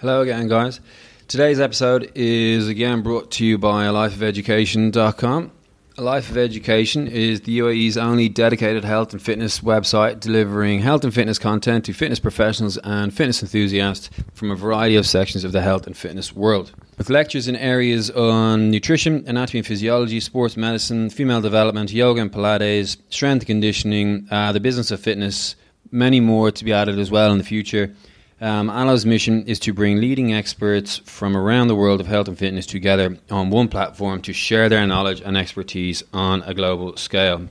Hello again, guys. Today's episode is again brought to you by lifeofeducation.com. Life of Education is the UAE's only dedicated health and fitness website delivering health and fitness content to fitness professionals and fitness enthusiasts from a variety of sections of the health and fitness world. With lectures in areas on nutrition, anatomy and physiology, sports medicine, female development, yoga and Pilates, strength conditioning, uh, the business of fitness, many more to be added as well in the future. Um, Allah's mission is to bring leading experts from around the world of health and fitness together on one platform to share their knowledge and expertise on a global scale.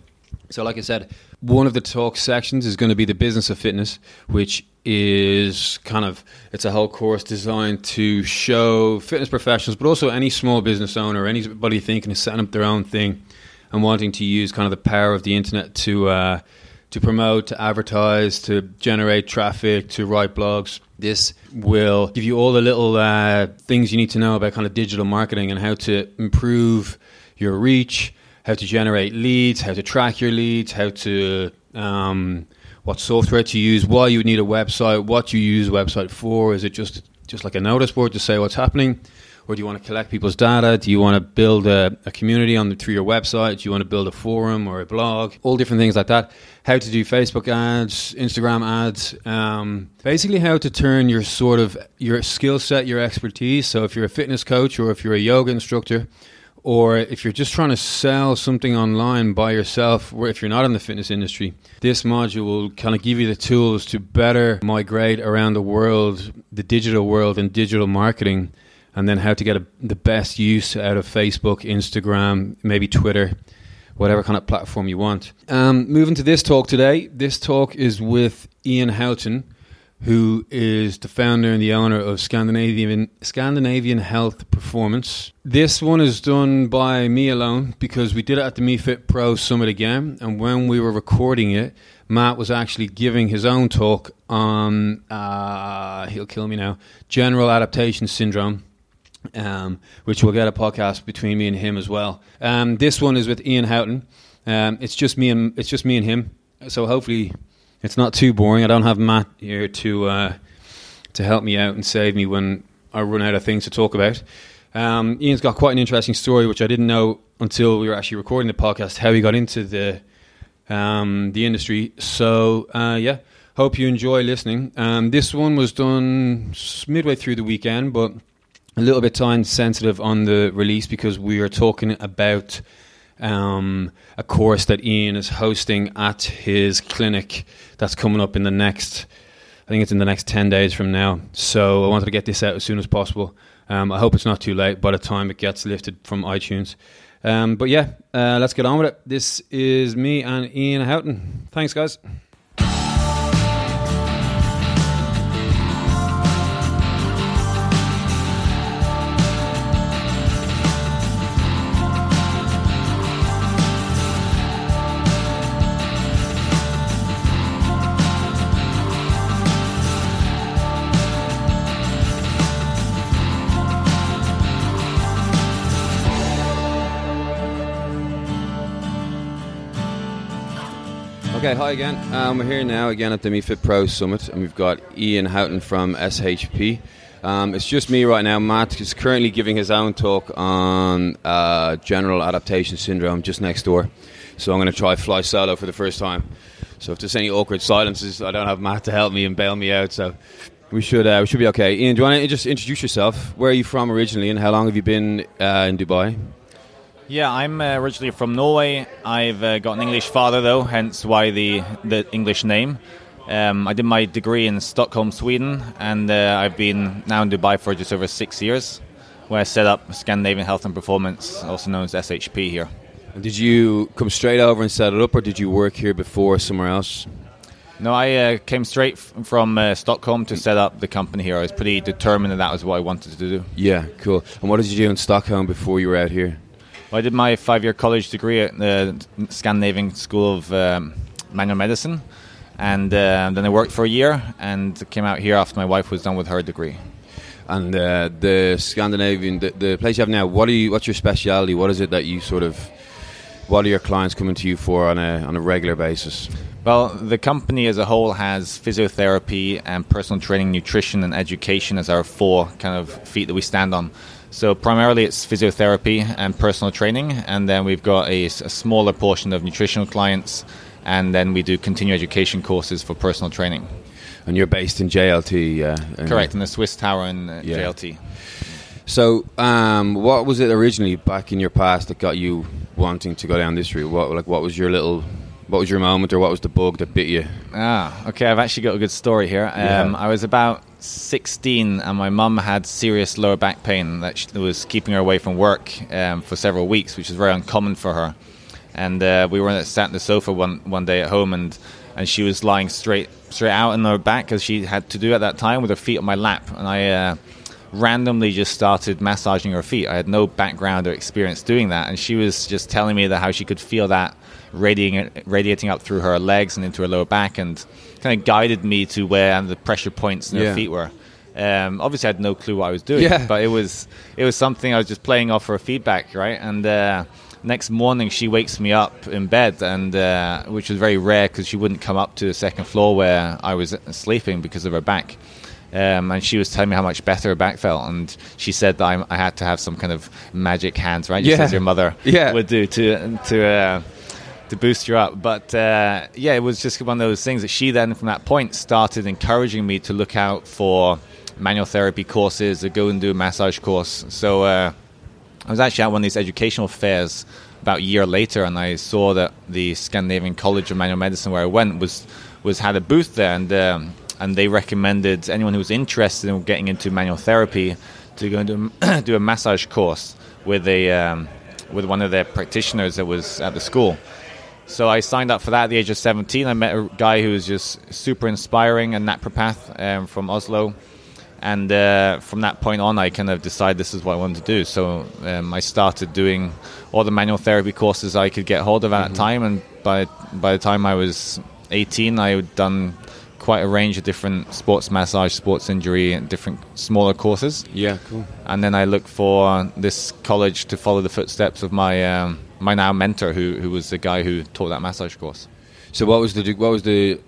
So, like I said, one of the talk sections is going to be the business of fitness, which is kind of it's a whole course designed to show fitness professionals, but also any small business owner, anybody thinking of setting up their own thing and wanting to use kind of the power of the internet to. Uh, to promote, to advertise, to generate traffic, to write blogs. This will give you all the little uh, things you need to know about kind of digital marketing and how to improve your reach, how to generate leads, how to track your leads, how to um, what software to use, why you need a website, what you use a website for. Is it just just like a notice board to say what's happening? Or do you want to collect people's data? Do you want to build a, a community on the, through your website? Do you want to build a forum or a blog? All different things like that. How to do Facebook ads, Instagram ads. Um, basically, how to turn your sort of your skill set, your expertise. So, if you're a fitness coach or if you're a yoga instructor, or if you're just trying to sell something online by yourself, or if you're not in the fitness industry, this module will kind of give you the tools to better migrate around the world, the digital world, and digital marketing and then how to get a, the best use out of Facebook, Instagram, maybe Twitter, whatever kind of platform you want. Um, moving to this talk today, this talk is with Ian Houghtan, who is the founder and the owner of Scandinavian Scandinavian Health Performance. This one is done by me alone because we did it at the MeFit Pro Summit again, and when we were recording it, Matt was actually giving his own talk on uh, he'll kill me now general adaptation syndrome um, which will get a podcast between me and him as well. Um, this one is with Ian Houghtan. Um, it's just me and it's just me and him. So hopefully, it's not too boring. I don't have Matt here to uh, to help me out and save me when I run out of things to talk about. Um, Ian's got quite an interesting story, which I didn't know until we were actually recording the podcast. How he got into the um, the industry. So uh, yeah, hope you enjoy listening. Um, this one was done midway through the weekend, but a little bit time sensitive on the release because we are talking about um, a course that Ian is hosting at his clinic that's coming up in the next, I think it's in the next 10 days from now. So I wanted to get this out as soon as possible. Um, I hope it's not too late by the time it gets lifted from iTunes. Um, but yeah, uh, let's get on with it. This is me and Ian Houghtan. Thanks, guys. Okay, hi again. Um, we're here now again at the MeFit Pro Summit, and we've got Ian Houghtan from SHP. Um, it's just me right now. Matt is currently giving his own talk on uh, general adaptation syndrome just next door. So I'm going to try fly solo for the first time. So if there's any awkward silences, I don't have Matt to help me and bail me out. So we should uh, we should be okay. Ian, do you want to just introduce yourself? Where are you from originally, and how long have you been uh, in Dubai? Yeah, I'm uh, originally from Norway. I've uh, got an English father, though, hence why the the English name. Um, I did my degree in Stockholm, Sweden, and uh, I've been now in Dubai for just over six years, where I set up Scandinavian Health and Performance, also known as SHP here. And did you come straight over and set it up, or did you work here before somewhere else? No, I uh, came straight f- from uh, Stockholm to set up the company here. I was pretty determined that that was what I wanted to do. Yeah, cool. And what did you do in Stockholm before you were out here? Well, I did my five-year college degree at the Scandinavian School of um, Manual Medicine, and uh, then I worked for a year and came out here after my wife was done with her degree. And uh, the Scandinavian, the, the, place you have now, what are you? What's your speciality? What is it that you sort of? What are your clients coming to you for on a on a regular basis? Well, the company as a whole has physiotherapy and personal training, nutrition, and education as our four kind of feet that we stand on. So primarily it's physiotherapy and personal training, and then we've got a, a smaller portion of nutritional clients, and then we do continuing education courses for personal training. And you're based in JLT, uh, Correct, in the Swiss Tower in uh, Yeah. JLT. So, um, what was it originally back in your past that got you wanting to go down this route? What like what was your little, what was your moment, or what was the bug that bit you? Ah, okay. I've actually got a good story here. Um, Yeah. I was about 16, and my mum had serious lower back pain that was keeping her away from work um, for several weeks, which is very uncommon for her. And uh, we were sat on the sofa one one day at home, and and she was lying straight straight out on her back as she had to do at that time with her feet on my lap, and I. Uh, randomly just started massaging her feet. I had no background or experience doing that, and she was just telling me that how she could feel that radiating radiating up through her legs and into her lower back, and kind of guided me to where the pressure points in Yeah. her feet were. Um, obviously, I had no clue what I was doing, Yeah. but it was it was something I was just playing off her feedback, right? And uh, next morning, she wakes me up in bed, and uh, which was very rare because she wouldn't come up to the second floor where I was sleeping because of her back. Um, and she was telling me how much better her back felt, and she said that I, I had to have some kind of magic hands, right? Just Yeah. as your mother Yeah. would do to to uh, to boost you up. But uh, yeah, it was just one of those things that she then, from that point, started encouraging me to look out for manual therapy courses, to go and do a massage course. So uh, I was actually at one of these educational fairs about a year later, and I saw that the Scandinavian College of Manual Medicine, where I went, was was had a booth there, and um, and they recommended anyone who was interested in getting into manual therapy to go and do, a- do a massage course with a um, with one of their practitioners that was at the school. So I signed up for that at the age of 17. I met a guy who was just super inspiring, a naprapath um, from Oslo. And uh, from that point on, I kind of decided this is what I wanted to do. So um, I started doing all the manual therapy courses I could get hold of at that time. And by, by the time I was 18, I had done quite a range of different sports massage, sports injury, and different smaller courses Yeah, cool. and then I looked for this college to follow the footsteps of my um, my now mentor, who who was the guy who taught that massage course. So, what was the what was the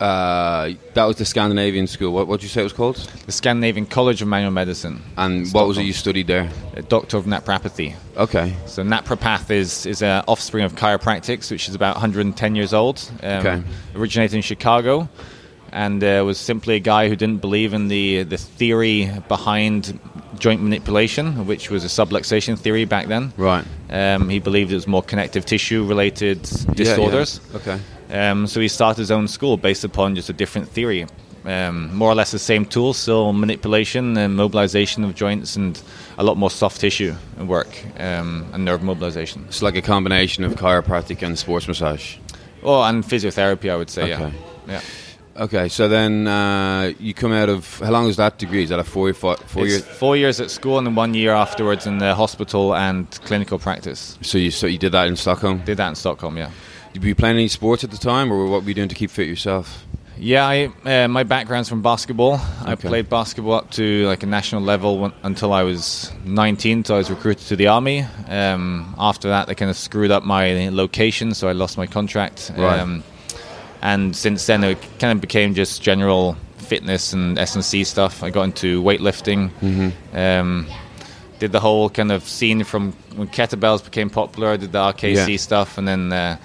uh, that was the Scandinavian school? What what did you say it was called? The Scandinavian College of Manual Medicine, And what was it you studied there? a doctor of naprapathy. Okay. So naprapath is is an offspring of chiropractics, which is about 110 years old. Um, Okay. Originated in Chicago, and uh, was simply a guy who didn't believe in the the theory behind joint manipulation, which was a subluxation theory back then. Right. Um, he believed it was more connective tissue related disorders. Yeah, yeah. Okay. Um, so he started his own school based upon just a different theory. Um, more or less the same tools, still manipulation and mobilization of joints, and a lot more soft tissue work um, and nerve mobilization. It's like a combination of chiropractic and sports massage. Oh, and physiotherapy, I would say. Okay. Yeah, yeah. Okay, so then uh, you come out of how long is that degree? Is that a four year four, four year? four years at school and then one year afterwards in the hospital and clinical practice. So you so you did that in Stockholm? Did that in Stockholm, yeah. Were you playing any sports at the time, or what were you doing to keep fit yourself? Yeah, I, uh, my background's from basketball. I played basketball up to like a national level when, until I was 19, so I was recruited to the army. Um, after that, they kind of screwed up my location, so I lost my contract. Right. Um, and since then, it kind of became just general fitness and S and C stuff. I got into weightlifting. Um, did the whole kind of scene from when kettlebells became popular. I did the RKC Yeah. stuff, and then uh,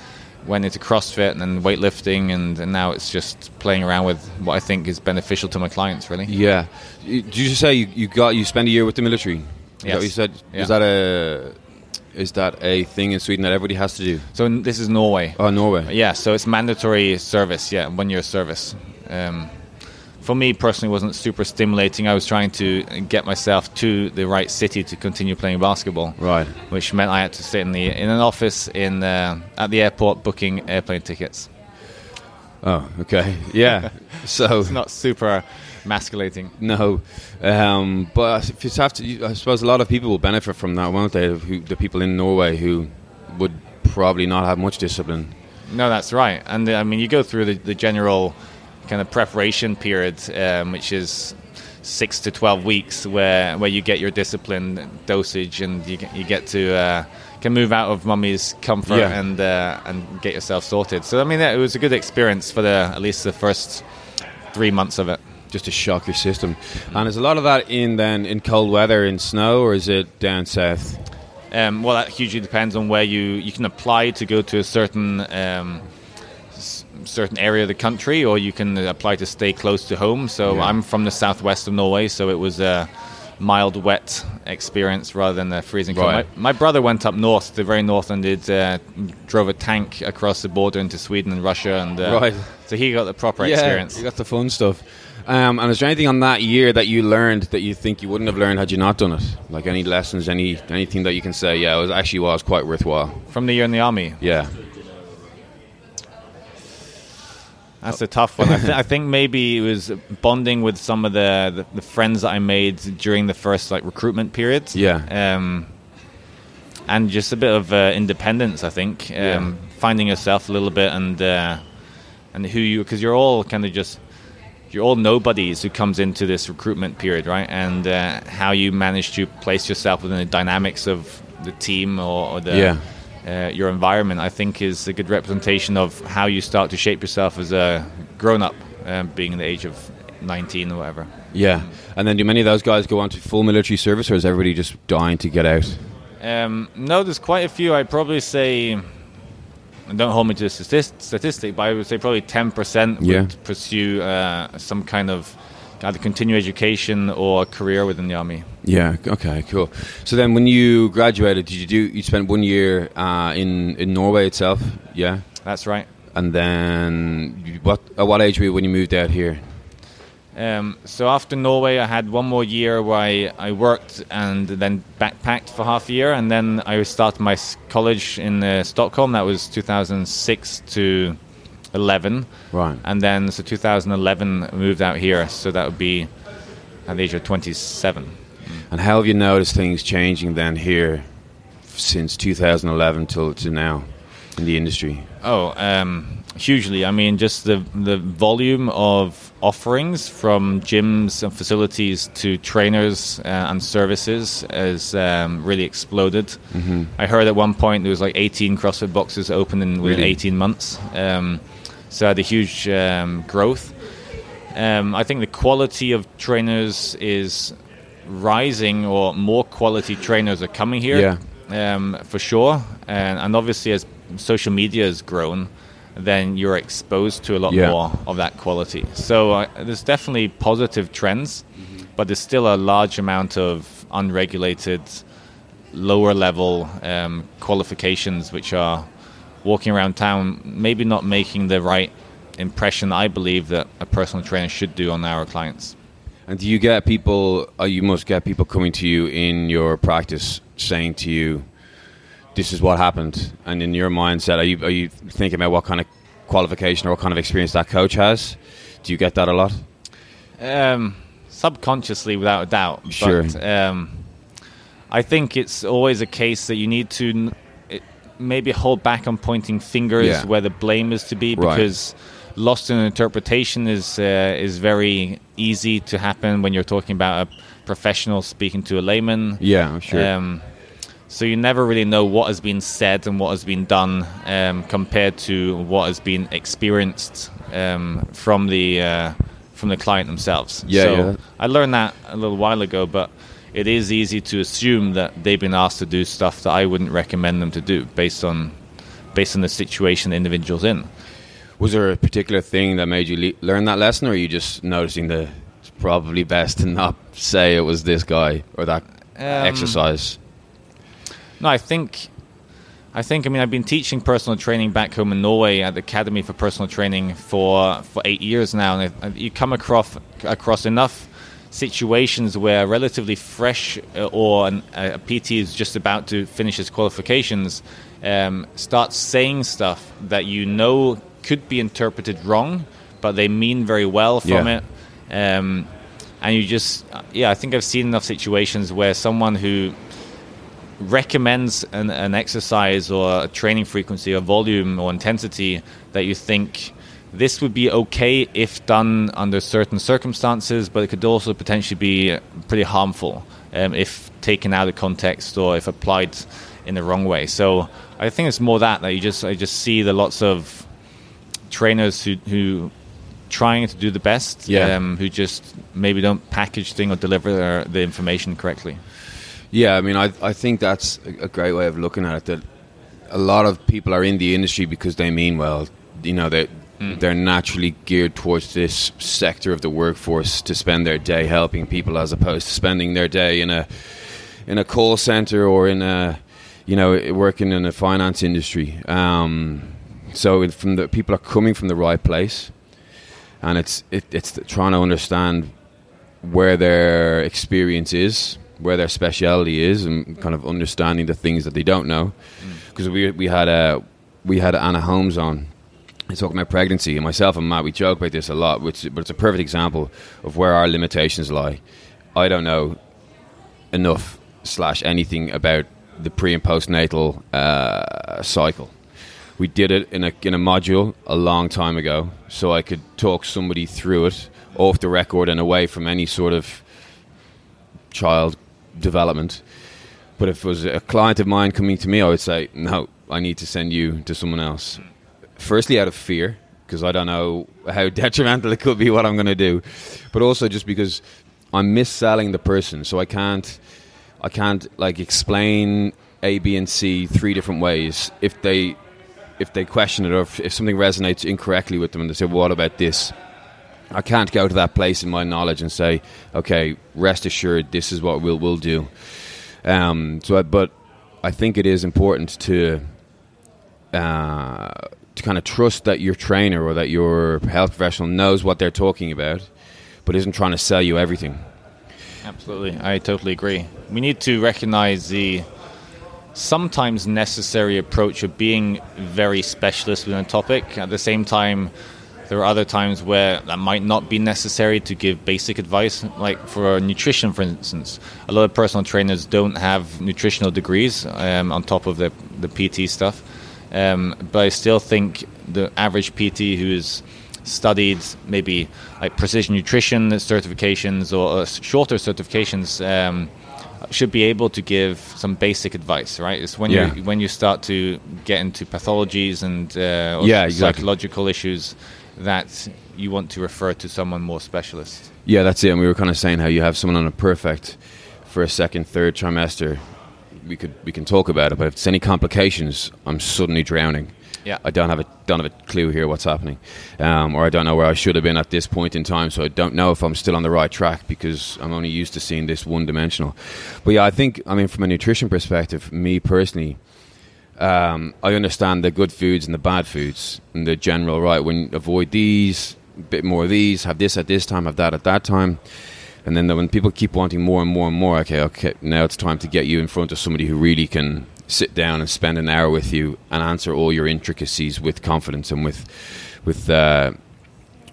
went into CrossFit and then weightlifting, and, and now it's just playing around with what I think is beneficial to my clients. Really, Yeah. Did you just say you, you got you spent a year with the military? Is that Yes. what you said? Yeah. Is that a is that a thing in Sweden that everybody has to do? so this is Norway. Oh, Norway. Yeah, so it's mandatory service. Yeah, one year service. Um, for me personally, it wasn't super stimulating. I was trying to get myself to the right city to continue playing basketball. Right. which meant I had to sit in the in an office in uh, at the airport booking airplane tickets. Oh, okay. Yeah. so It's not super masculating. no, um, but if you have to, I suppose a lot of people will benefit from that, won't they? Who, the people in Norway who would probably not have much discipline. No, that's right. And I mean, you go through the, the general kind of preparation period, um, which is six to twelve weeks where where you get your discipline dosage and you get, you get to uh, can move out of mummy's comfort Yeah. and uh, and get yourself sorted. So I mean, it was a good experience for the at least the first three months of it. Just to shock your system. And is a lot of that in then in cold weather, in snow, or is it down south? Um, well, that hugely depends on where you you can apply to go to a certain um, s- certain area of the country, or you can apply to stay close to home. So Yeah. I'm from the southwest of Norway, so it was a mild, wet experience rather than a freezing cold. Right. My, my brother went up north, the very north, and did uh, drove a tank across the border into Sweden and Russia, and uh, Right. so he got the proper experience. you got the fun stuff. Um, and is there anything on that year that you learned that you think you wouldn't have learned had you not done it? Like any lessons, any anything that you can say? Yeah, it was actually was quite worthwhile. From the year in the army, Yeah, That's a tough one. I, th- I think maybe it was bonding with some of the, the, the friends that I made during the first like recruitment period. Yeah. Um, and just a bit of uh, independence, I think. Um, Yeah. Finding yourself a little bit and uh, and who you because you're all kind of just you're all nobodies who comes into this recruitment period, right? And uh, how you manage to place yourself within the dynamics of the team or, or the Yeah. uh, your environment, I think, is a good representation of how you start to shape yourself as a grown up, um, being in the age of 19 or whatever. yeah. And then do many of those guys go on to full military service, or is everybody just dying to get out? Um, no, there's quite a few. I'd probably say, and don't hold me to the statistic, but I would say probably 10% would Yeah. pursue uh, some kind of either continue education or career within the army. Yeah. Okay. Cool. So then, when you graduated, did you do? You spent one year uh, in in Norway itself. Yeah. That's right. And then, what? At what age were you when you moved out here? Um, so after Norway, I had one more year where I, I worked and then backpacked for half a year, and then I started my college in uh, Stockholm. That was 2006 to 11, Right. and then so 2011 I moved out here. So that would be at the age of 27. And how have you noticed things changing then here since 2011 till to now in the industry? Oh, um, hugely. I mean, just the the volume of offerings from gyms and facilities to trainers uh, and services has um, really exploded. Mm-hmm. I heard at one point there was like 18 CrossFit boxes open in within Really? 18 months. Um, so had a huge um, growth. Um, I think the quality of trainers is rising, or more quality trainers are coming here. Um, for sure, and, and obviously as social media has grown, then you're exposed to a lot Yeah. more of that quality. So uh, there's definitely positive trends, but there's still a large amount of unregulated, lower level um, qualifications which are walking around town, maybe not making the right impression I believe that a personal trainer should do on our clients. And do you get people? You must get people coming to you in your practice saying to you, "This is what happened," and in your mindset, are you are you thinking about what kind of qualification or what kind of experience that coach has? Do you get that a lot? Um, subconsciously, without a doubt. Sure. But, um, I think it's always a case that you need to n- maybe hold back on pointing fingers Yeah. where the blame is to be Right. because lost in interpretation is uh, is very easy to happen when you're talking about a professional speaking to a layman. Yeah, I'm sure. Um, so you never really know what has been said and what has been done um, compared to what has been experienced um, from the uh, from the client themselves. Yeah, so yeah. I learned that a little while ago, but it is easy to assume that they've been asked to do stuff that I wouldn't recommend them to do based on based on the situation the individual's in. Was there a particular thing that made you le- learn that lesson, or are you just noticing that it's probably best to not say it was this guy or that Um, exercise? No, I think, I think. I mean, I've been teaching personal training back home in Norway at the Academy for Personal Training for for eight years now, and you come across across enough situations where relatively fresh uh, or an, a PT is just about to finish his qualifications, um, starts saying stuff that you know could be interpreted wrong, but they mean very well from Yeah. it. Um, and you just, yeah, I think I've seen enough situations where someone who recommends an, an exercise or a training frequency or volume or intensity that you think this would be okay if done under certain circumstances, but it could also potentially be pretty harmful um, if taken out of context or if applied in the wrong way. So I think it's more that that you just I just see the lots of trainers who who trying to do the best, Yeah. um, who just maybe don't package thing or deliver their, the information correctly. Yeah, I mean, I I think that's a great way of looking at it. That a lot of people are in the industry because they mean well. You know, they they're naturally geared towards this sector of the workforce to spend their day helping people, as opposed to spending their day in a in a call center or in a you know working in a finance industry. Um, so from the people are coming from the right place, and it's it, it's trying to understand where their experience is, where their speciality is, and kind of understanding the things that they don't know. Because we we had a we had Anna Holmes on talking about pregnancy, and myself and Matt we joke about this a lot, which but it's a perfect example of where our limitations lie. I don't know enough slash anything about the pre and postnatal uh, cycle. We did it in a in a module a long time ago, so I could talk somebody through it off the record and away from any sort of child development. But if it was a client of mine coming to me, I would say, no, I need to send you to someone else. Firstly, out of fear, because I don't know how detrimental it could be what I'm going to do, but also just because I'm misselling the person, so I can't, I can't like explain A, B, and C three different ways. If they, if they question it or if, if something resonates incorrectly with them, and they say, well, "What about this?" I can't go to that place in my knowledge and say, okay, rest assured, this is what we'll we'll do. Um, so, I, but I think it is important to uh, to kind of trust that your trainer or that your health professional knows what they're talking about, but isn't trying to sell you everything. Absolutely, I totally agree. We need to recognize the sometimes necessary approach of being very specialist within a topic. At the same time, there are other times where that might not be necessary to give basic advice, like for nutrition, for instance. A lot of personal trainers don't have nutritional degrees um, on top of the, the PT stuff. Um, but I still think the average PT who is studied maybe like precision nutrition certifications or uh, shorter certifications um, should be able to give some basic advice, right? It's when Yeah. you when you start to get into pathologies and uh, Yeah, exactly. psychological issues that you want to refer to someone more specialist. Yeah, that's it. And we were kind of saying how you have someone on a perfect for a second, third trimester. We could we can talk about it, but if it's any complications, I'm suddenly drowning. Yeah. I don't have a don't have a clue here what's happening, um, or I don't know where I should have been at this point in time. So I don't know if I'm still on the right track because I'm only used to seeing this one dimensional. But yeah, I think I mean from a nutrition perspective, me personally, um, I understand the good foods and the bad foods and the general right. When avoid these, a bit more of these, have this at this time, have that at that time, and then when people keep wanting more and more and more, okay, okay, now it's time to get you in front of somebody who really can sit down and spend an hour with you and answer all your intricacies with confidence and with with uh,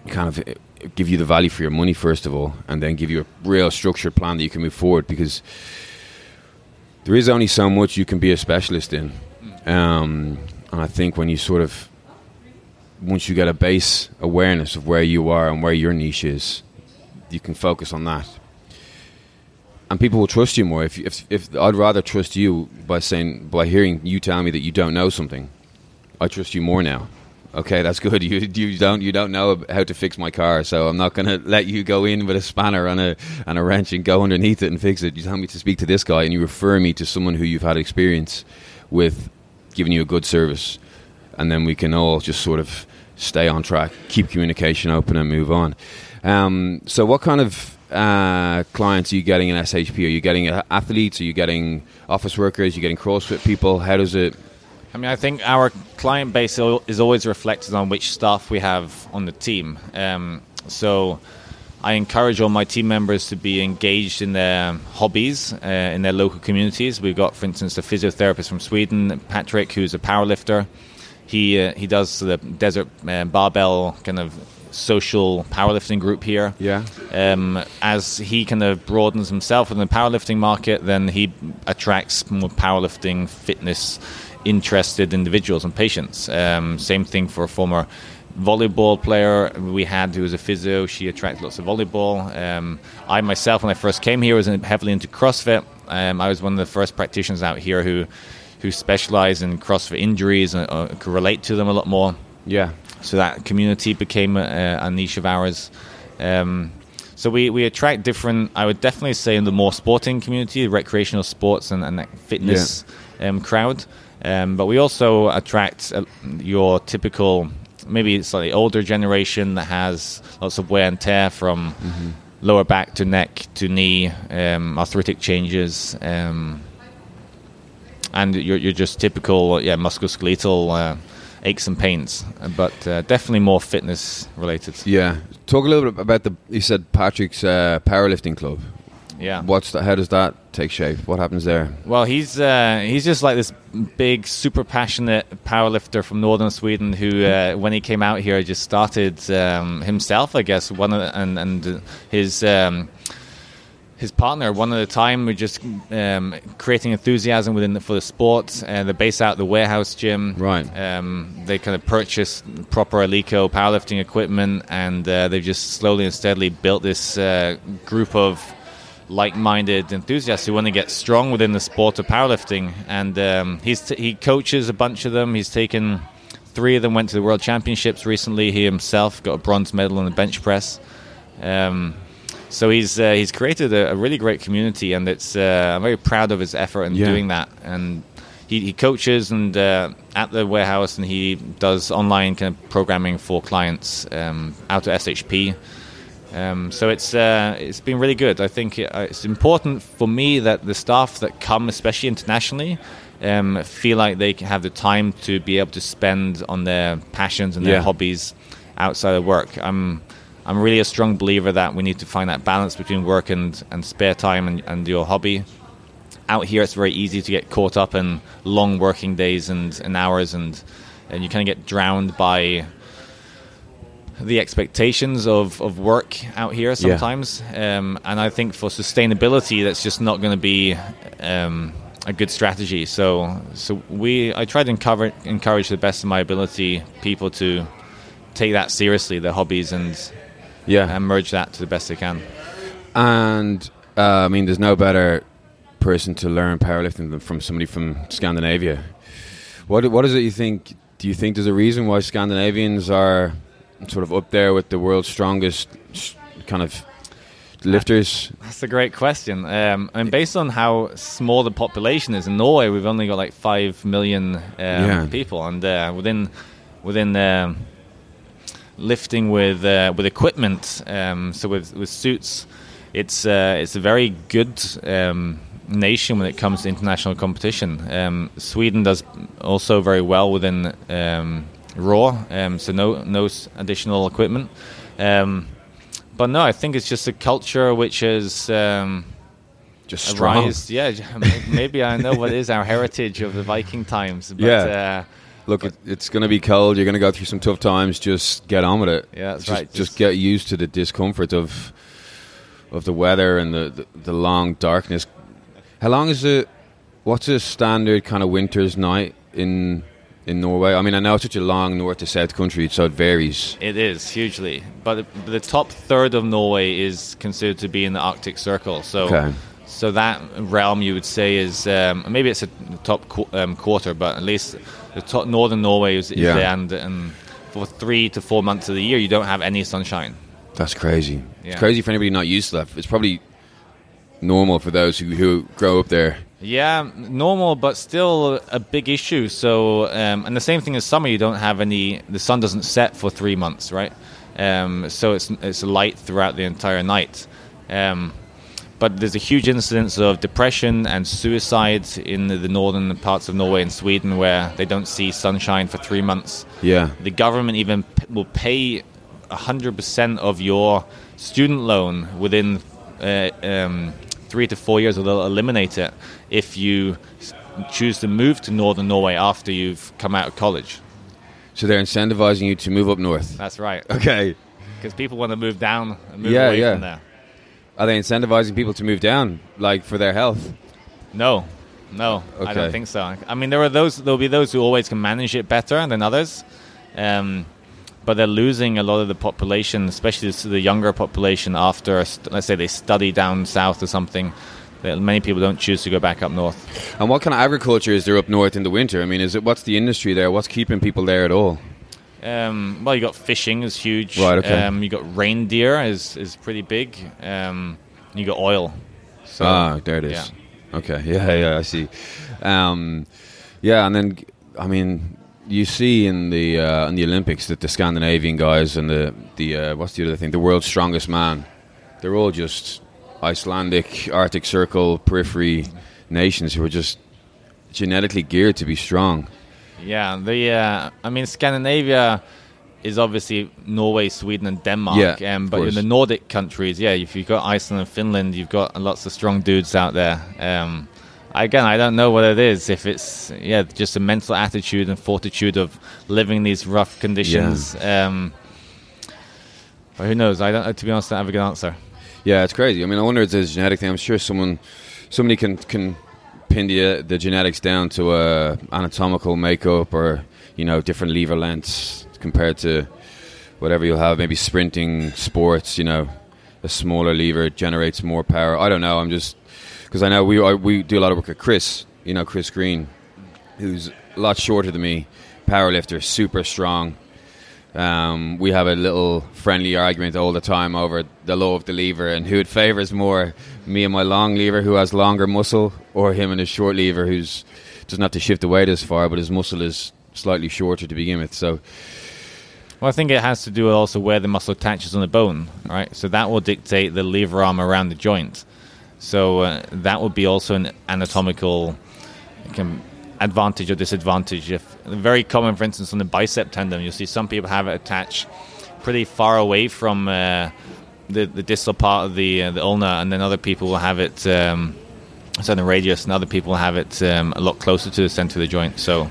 kind of give you the value for your money first of all, and then give you a real structured plan that you can move forward because there is only so much you can be a specialist in. Um, and I think when you sort of once you get a base awareness of where you are and where your niche is, you can focus on that. And people will trust you more. If, if, if I'd rather trust you by saying by hearing you tell me that you don't know something, I trust you more now. Okay, that's good. You you don't you don't know how to fix my car, so I'm not going to let you go in with a spanner and a and a wrench and go underneath it and fix it. You tell me to speak to this guy, and you refer me to someone who you've had experience with, giving you a good service, and then we can all just sort of stay on track, keep communication open, and move on. Um, so, what kind of uh, clients are you getting in SHP? Are you getting athletes? Are you getting office workers? Are you getting CrossFit people? How does it? I mean, I think our client base is always reflected on which staff we have on the team. Um, so I encourage all my team members to be engaged in their hobbies uh, in their local communities. We've got, for instance, a physiotherapist from Sweden, Patrick, who's a powerlifter. He uh, he does the desert uh, barbell kind of social powerlifting group here. Yeah. Um, as he kind of broadens himself in the powerlifting market, then he attracts more powerlifting, fitness interested individuals and patients. Um, same thing for a former volleyball player we had who was a physio. She attracted lots of volleyball. Um, I myself, when I first came here, was heavily into CrossFit. Um, I was one of the first practitioners out here who who specialized in CrossFit injuries and uh, could relate to them a lot more. Yeah. So that community became a, a niche of ours. Um, so we, we attract different. I would definitely say in the more sporting community, recreational sports and, and fitness yeah. um, crowd. Um, but we also attract uh, your typical, maybe it's slightly older generation that has lots of wear and tear from mm-hmm. lower back to neck to knee, um, arthritic changes, um, and you're, you're just typical, yeah, musculoskeletal. Uh, aches and pains, but uh, definitely more fitness related. Yeah, talk a little bit about the. You said Patrick's uh, powerlifting club. Yeah. What's the, how does that take shape? What happens there? Well, he's uh, he's just like this big, super passionate powerlifter from northern Sweden who, uh, when he came out here, just started um, himself, I guess. One the, and and his. Um, his partner one at a time. We're just um, creating enthusiasm within the, for the sport. Uh, they base out the warehouse gym. Right. Um, they kind of purchase proper Eleiko powerlifting equipment, and uh, they've just slowly and steadily built this uh, group of like-minded enthusiasts who want to get strong within the sport of powerlifting. And um, he's t- he coaches a bunch of them. He's taken three of them went to the world championships recently. He himself got a bronze medal in the bench press. Um, so he's uh, he's created a, a, really great community, and it's uh, I'm very proud of his effort in yeah. doing that. And he, he coaches and uh, at the warehouse, and he does online kind of programming for clients um, out of SHP. Um, so it's uh, it's been really good. I think it, uh, it's important for me that the staff that come, especially internationally, um, feel like they have the time to be able to spend on their passions and their yeah. hobbies outside of work. I'm I'm really a strong believer that we need to find that balance between work and, and spare time and, and your hobby. Out here, it's very easy to get caught up in long working days and, and hours, and and you kind of get drowned by the expectations of, of work out here sometimes. Yeah. Um, and I think for sustainability, that's just not going to be um, a good strategy. So, so we I try to encourage, encourage the best of my ability people to take that seriously, their hobbies, and yeah, and merge that to the best they can. And uh, I mean, there's no better person to learn powerlifting than from somebody from Scandinavia. What what is it you think? Do you think there's a reason why Scandinavians are sort of up there with the world's strongest kind of lifters? That's a great question. Um, I mean, based on how small the population is in Norway, we've only got like five million um, yeah. people, and uh, within within um, lifting with uh, with equipment, um, so with with suits, it's uh, it's a very good. Um, nation when it comes to international competition. Um, Sweden does also very well within um, raw, um, so no no additional equipment. Um, but no, I think it's just a culture which is um, just strong. Yeah, maybe I know what is our heritage of the Viking times. But, yeah. Uh, Look, it, it's going to be cold. You're going to go through some tough times. Just get on with it. Yeah, that's just, right. Just, just, get used to the discomfort of of the weather and the, the, the long darkness. How long is it? What's a standard kind of winter's night in in Norway? I mean, I know it's such a long north to south country, so it varies. It is hugely, but the top third of Norway is considered to be in the Arctic Circle. So, okay. so that realm you would say is um, maybe it's a top qu- um, quarter, but at least the top northern Norway is, is yeah. there, and, and for three to four months of the year, you don't have any sunshine. That's crazy. Yeah. It's crazy for anybody not used to that. It's probably normal for those who, who grow up there. Yeah, normal, but still a big issue. So, um, and the same thing as summer, you don't have any. The sun doesn't set for three months, right? Um, so it's it's light throughout the entire night. Um, but there's a huge incidence of depression and suicide in the, the, northern parts of Norway and Sweden where they don't see sunshine for three months. Yeah, the government even p- will pay hundred percent of your student loan within. Uh, um, three to four years, or they'll eliminate it if you choose to move to northern Norway after you've come out of college. So they're incentivizing you to move up north. That's right. Okay. Because people want to move down and move yeah, away yeah. from there. Are they incentivizing people to move down, like for their health? No, no, okay. I don't think so. I mean, there are those. There'll be those who always can manage it better than others. Um, but they're losing a lot of the population, especially the younger population. After, let's say, they study down south or something, many people don't choose to go back up north. And what kind of agriculture is there up north in the winter? I mean, is it what's the industry there? What's keeping people there at all? Um, well, you got fishing is huge. Right. Okay. Um, you got reindeer is is pretty big. Um, you got oil. So, ah, there it is. Yeah. Okay. Yeah. Yeah. I see. Um, yeah, and then I mean, you see in the uh, in the Olympics that the Scandinavian guys and the the uh, what's the other thing, the world's strongest man, they're all just Icelandic, Arctic Circle, periphery nations who are just genetically geared to be strong. Yeah, the uh, I mean Scandinavia is obviously Norway, Sweden, and Denmark. Yeah, um, but in the Nordic countries, yeah, if you've got Iceland and Finland, you've got lots of strong dudes out there. Um, again, I don't know what it is. If it's yeah, just a mental attitude and fortitude of living these rough conditions. Yeah. Um, but who knows? I don't. To be honest, I don't have a good answer. Yeah, it's crazy. I mean, I wonder if it's a genetic thing. I'm sure someone, somebody can can pin the the genetics down to a anatomical makeup or you know different lever lengths compared to whatever you'll have. Maybe sprinting sports, you know, a smaller lever generates more power. I don't know. I'm just because I know we I, we do a lot of work with Chris. You know, Chris Green, who's a lot shorter than me, powerlifter, super strong. Um, we have a little friendly argument all the time over the low of the lever and who it favors more, me and my long lever who has longer muscle, or him and his short lever who's doesn't have to shift the weight as far, but his muscle is slightly shorter to begin with. So, well, I think it has to do with also where the muscle attaches on the bone, right? So that will dictate the lever arm around the joint. So uh, that would be also an anatomical advantage or disadvantage. If very common, for instance, on the bicep tendon, you'll see some people have it attached pretty far away from uh, the the distal part of the uh, the ulna, and then other people will have it um, certain radius, and other people have it um, a lot closer to the center of the joint. So.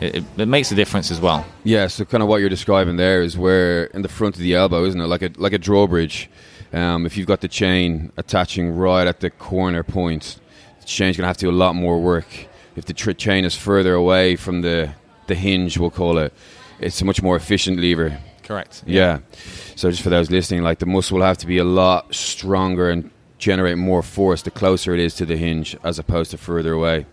It, it, makes a difference as well. Yeah, so kind of what you're describing there is where in the front of the elbow, isn't it, like a like a drawbridge. Um, if you've got the chain attaching right at the corner point, the chain's going to have to do a lot more work if the tr- chain is further away from the the hinge, we'll call it, it's a much more efficient lever. Correct. Yeah. yeah. So just for those listening, like the muscle will have to be a lot stronger and generate more force the closer it is to the hinge as opposed to further away.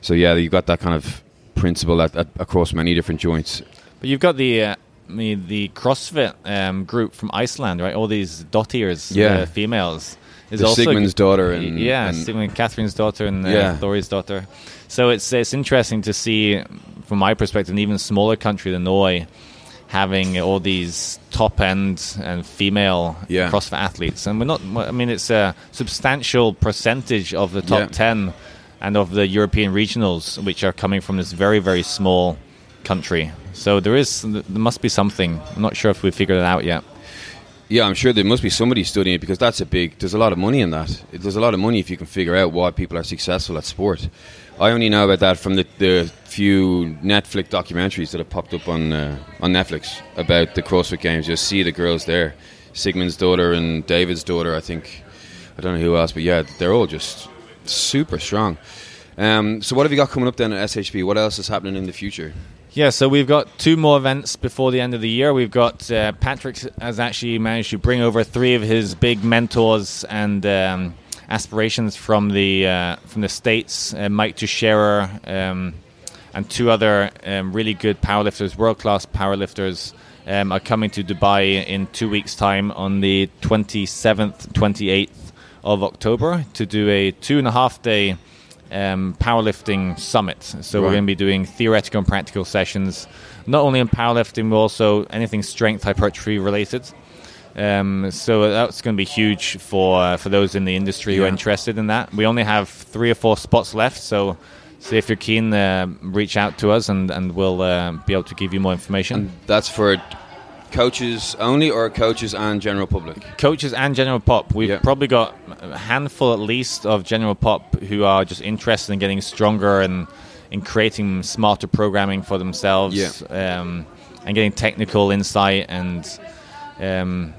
So yeah, you've got that kind of principle at, at, across many different joints. But you've got the uh, the CrossFit um, group from Iceland, right? All these dottiers, yeah, uh, females. Is also Sigmundsdottir and yeah, and Sigmund Catherine's daughter and uh, yeah. Thorisdottir. So it's it's interesting to see, from my perspective, an even smaller country than Norway having all these top end and female yeah. CrossFit athletes, and we're not. I mean, it's a substantial percentage of the top yeah. ten and of the European regionals, which are coming from this very very small country. So there is there must be something. I'm not sure if we've figured it out yet. Yeah, I'm sure there must be somebody studying it because that's a big. There's a lot of money in that. There's a lot of money if you can figure out why people are successful at sport. I only know about that from the, the few Netflix documentaries that have popped up on uh, on Netflix about the CrossFit Games. You'll see the girls there, Sigmundsdottir and Davidsdottir. I think I don't know who else, but yeah, they're all just super strong. Um, so, what have you got coming up then at SHP? What else is happening in the future? Yeah, so we've got two more events before the end of the year. We've got uh, Patrick has actually managed to bring over three of his big mentors and um, aspirations from the uh, from the states. Uh, Mike Teixeira um, and two other um, really good powerlifters, world class powerlifters, um, are coming to Dubai in two weeks' time on the 27th, 28th of October to do a two and a half day um, powerlifting summit. So right. we're going to be doing theoretical and practical sessions, not only in powerlifting, but also anything strength hypertrophy related. Um, so that's going to be huge for uh, for those in the industry yeah. who are interested in that. We only have three or four spots left, so so if you're keen, uh, reach out to us and and we'll uh, be able to give you more information. And that's for coaches only or coaches and general public? Coaches and general pop. We've yeah. probably got a handful at least of general pop who are just interested in getting stronger and in creating smarter programming for themselves yeah. um, and getting technical insight and um,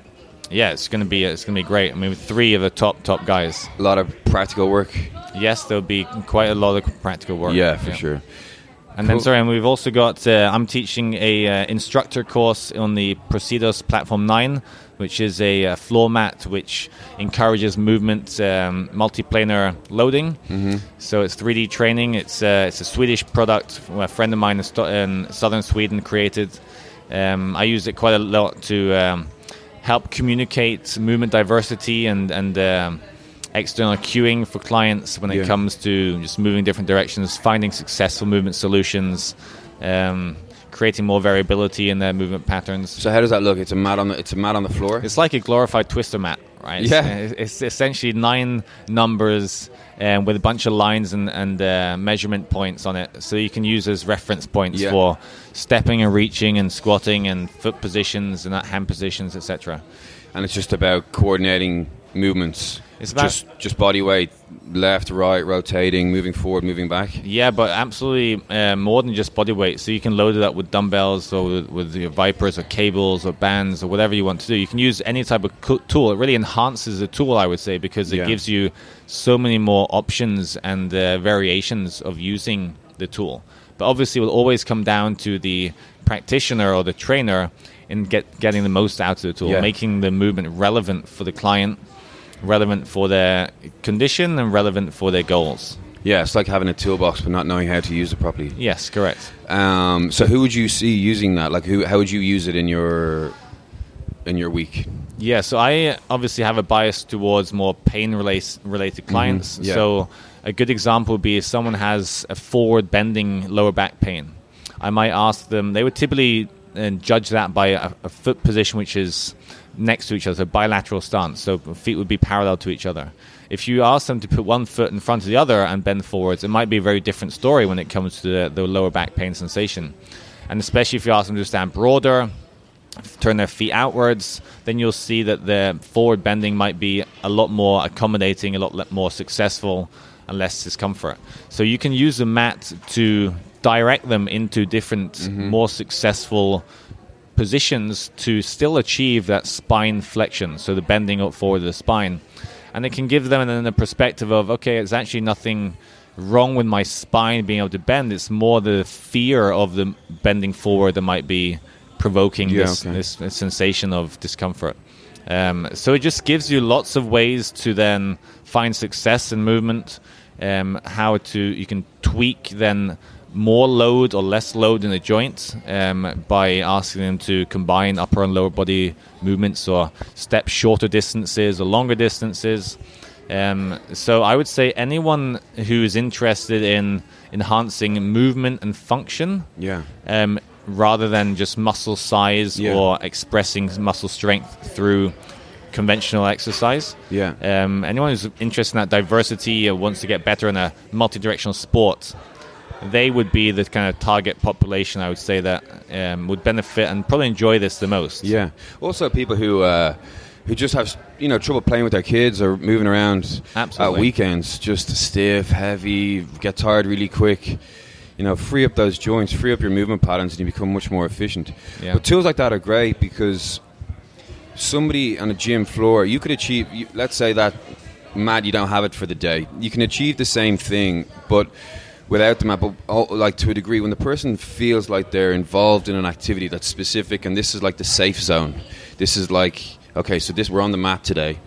yeah, it's going to be it's going to be great. I mean, three of the top top guys. A lot of practical work. Yes, there'll be quite a lot of practical work. Yeah, for yeah. sure. And then, Cool. sorry, and we've also got. Uh, I'm teaching a uh, instructor course on the Procedos Platform Nine, which is a, uh floor mat which encourages movement, um, multiplanar loading. Mm-hmm. So it's 3D training. It's uh, it's a Swedish product. A friend of mine in, Sto- in southern Sweden created. Um, I use it quite a lot to um, help communicate movement diversity and and. External cueing for clients when it Yeah. comes to just moving different directions, finding successful movement solutions, um, creating more variability in their movement patterns. So how does that look? It's a mat on the it's a mat on the floor. It's like a glorified twister mat, right? It's- Yeah. It's, essentially nine numbers um, with a bunch of lines and, and uh, measurement points on it. So you can use as reference points Yeah. for stepping and reaching and squatting and foot positions and that hand positions, etc. and it's just about coordinating movements. It's about- just just body weight, left, right, rotating, moving forward, moving back. Yeah, but absolutely uh, more than just body weight. So you can load it up with dumbbells or with, with your ViPRs or cables or bands or whatever you want to do. You can use any type of co- tool. It really enhances the tool, I would say, because it Yeah. gives you so many more options and uh, variations of using the tool. But obviously, it will always come down to the practitioner or the trainer in get, getting the most out of the tool, Yeah. making the movement relevant for the client, relevant for their condition, and relevant for their goals. Yeah, it's like having a toolbox but not knowing how to use it properly. Yes, correct. Um, so who would you see using that? Like who? How would you use it in your in your week? Yeah, so I obviously have a bias towards more pain related related clients. yeah. So a good example would be if someone has a forward bending lower back pain. I might ask them. They would typically uh, judge that by a, a foot position which is next to each other, so bilateral stance. So feet would be parallel to each other. If you ask them to put one foot in front of the other and bend forwards, it might be a very different story when it comes to the, the lower back pain sensation. And especially if you ask them to stand broader, turn their feet outwards, then you'll see that the forward bending might be a lot more accommodating, a lot more successful, and less discomfort. So you can use the mat to direct them into different, more successful positions to still achieve that spine flexion, so the bending up forward of the spine. And it can give them then a perspective of, okay, it's actually nothing wrong with my spine being able to bend. It's more the fear of the bending forward that might be provoking Yeah, this, okay. this, this sensation of discomfort. Um, so it just gives you lots of ways to then find success in movement. Um, how to you can tweak then more load or less load in the joint um, by asking them to combine upper and lower body movements or step shorter distances or longer distances. Um, so I would say anyone who is interested in enhancing movement and function Yeah. um, rather than just muscle size Yeah. or expressing muscle strength through conventional exercise. Yeah. Um, anyone who's interested in that diversity or wants to get better in a multi-directional sport, they would be the kind of target population I would say that um, would benefit and probably enjoy this the most. Yeah. Also, people who uh, who just have you know trouble playing with their kids or moving around Absolutely. at weekends, just stiff, heavy, get tired really quick. You know, free up those joints, free up your movement patterns, and you become much more efficient. Yeah. But tools like that are great because somebody on a gym floor, you could achieve. You, let's say that mat, you don't have it for the day. You can achieve the same thing, but without the mat. But oh, like to a degree, when the person feels like they're involved in an activity that's specific, and this is like the safe zone. This is like okay, so this we're on the map today.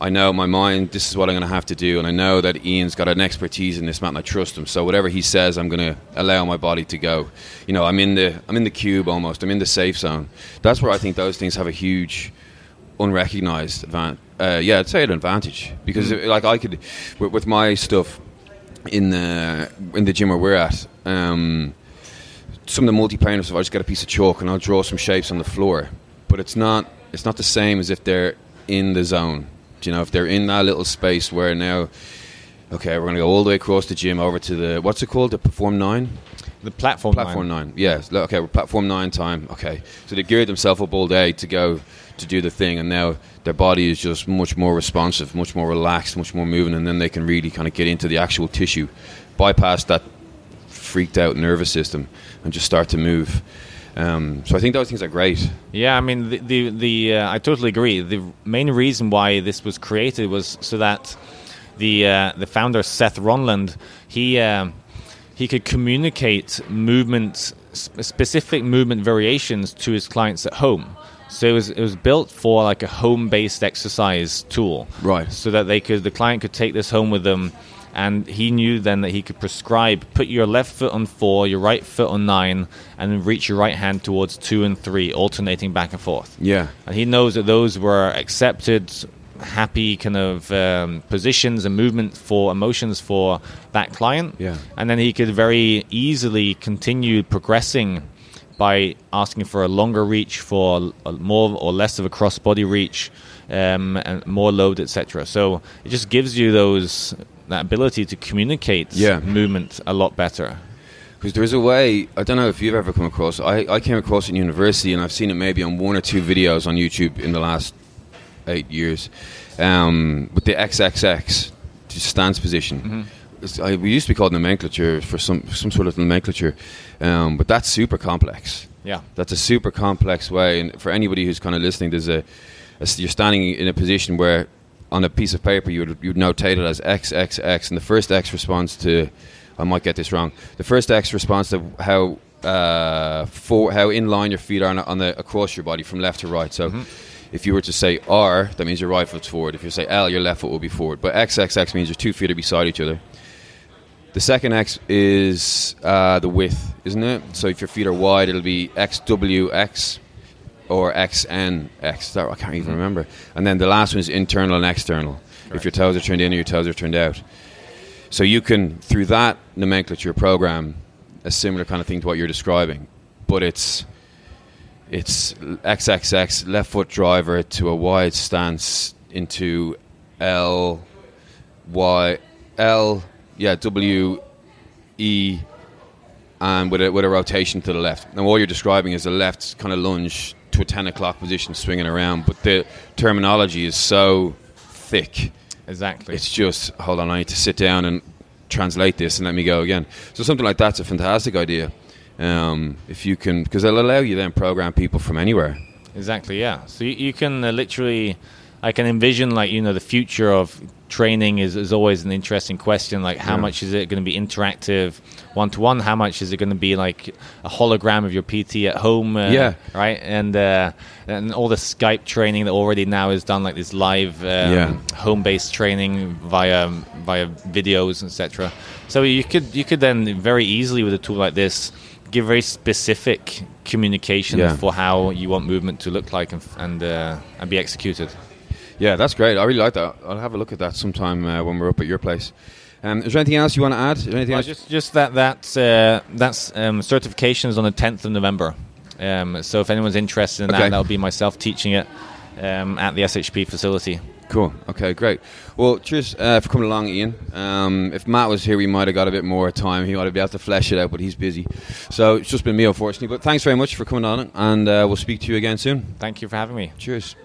I know my mind this is what I'm going to have to do, and I know that Ian's got an expertise in this map, and I trust him. So whatever he says, I'm going to allow my body to go. You know, I'm in the I'm in the cube almost. I'm in the safe zone. That's where I think those things have a huge unrecognized advantage. Uh, yeah, I'd say an advantage because Mm. like I could with, with my stuff in the in the gym where we're at. Um, some of the multiplanar stuff, I just get a piece of chalk and I'll draw some shapes on the floor. But it's not it's not the same as if they're in the zone. Do you know, if they're in that little space where now, okay, we're going to go all the way across the gym over to the what's it called, the Perform Nine. The platform, Platform line. nine. Yes. Okay, we're platform nine time. Okay. So they geared themselves up all day to go to do the thing, and now their body is just much more responsive, much more relaxed, much more moving, and then they can really kind of get into the actual tissue, bypass that freaked out nervous system, and just start to move. Um, so I think those things are great. Yeah, I mean, the the, the uh, I totally agree. The main reason why this was created was so that the uh, the founder Seth Ronland he um he could communicate movement, specific movement variations to his clients at home. So it was it was built for like a home based exercise tool, Right. So that they could the client could take this home with them, and he knew then that he could prescribe put your left foot on four, your right foot on nine, and then reach your right hand towards two and three, alternating back and forth. Yeah. And he knows that those were accepted, happy kind of um, positions and movement for emotions for that client. Yeah. And then he could very easily continue progressing by asking for a longer reach, for a more or less of a cross body reach, um, and more load, etc. So it just gives you those that ability to communicate Yeah. movement a lot better. Because there's a way, I don't know if you've ever come across I, I came across it in university and I've seen it maybe on one or two videos on YouTube in the last eight years um, with the XXX stance position. It's- I, we used to be called nomenclature for some, some sort of nomenclature, um, but that's super complex. Yeah. That's a super complex way, and for anybody who's kind of listening, there's a, a you're standing in a position where on a piece of paper you would you'd notate it as X X X, and the first X responds to, I might get this wrong. The first X responds to how uh, for how in line your feet are on, on the across your body from left to right. So. If you were to say R, that means your right foot's forward. If you say L, your left foot will be forward. But X X X means your two feet are beside each other. The second X is uh, the width, isn't it? So if your feet are wide, it'll be XWX or XNX. I can't even remember. And then the last one is internal and external. If your toes are turned in or your toes are turned out. So you can, through that nomenclature, program a similar kind of thing to what you're describing. But it's it's XXX, left foot driver to a wide stance into L, Y, L, yeah, W, E, and with a, with a rotation to the left. Now, all you're describing is a left kind of lunge to a 10 o'clock position, swinging around, but the terminology is so thick. Exactly. It's just, hold on, I need to sit down and translate this and let me go again. So, something like that's a fantastic idea. Um, if you can, because it'll allow you then program people from anywhere. Exactly. Yeah. So you, you can uh, literally, I can envision like you know the future of training is, is always an interesting question. Like how Yeah. much is it going to be interactive, one to one? How much is it going to be like a hologram of your PT at home? Uh, Yeah. Right. And uh, and all the Skype training that already now is done like this live um, Yeah. home based training via via videos etc. So you could you could then very easily with a tool like this give very specific communication Yeah. for how you want movement to look like and and, uh, and be executed. Yeah, that's great. I really like that. I'll have a look at that sometime uh, when we're up at your place. Um, is there anything else you want to add? Is there anything Well, else? just just that that uh, that's um, certification is on the 10th of November. Um, so if anyone's interested in Okay. that, that'll be myself teaching it um, at the SHP facility. Cool. Okay, great. Well, cheers uh, for coming along, Ian. Um, if Matt was here, we might have got a bit more time. He might have been able to flesh it out, but he's busy. So it's just been me, unfortunately. But thanks very much for coming on, and uh, we'll speak to you again soon. Thank you for having me. Cheers.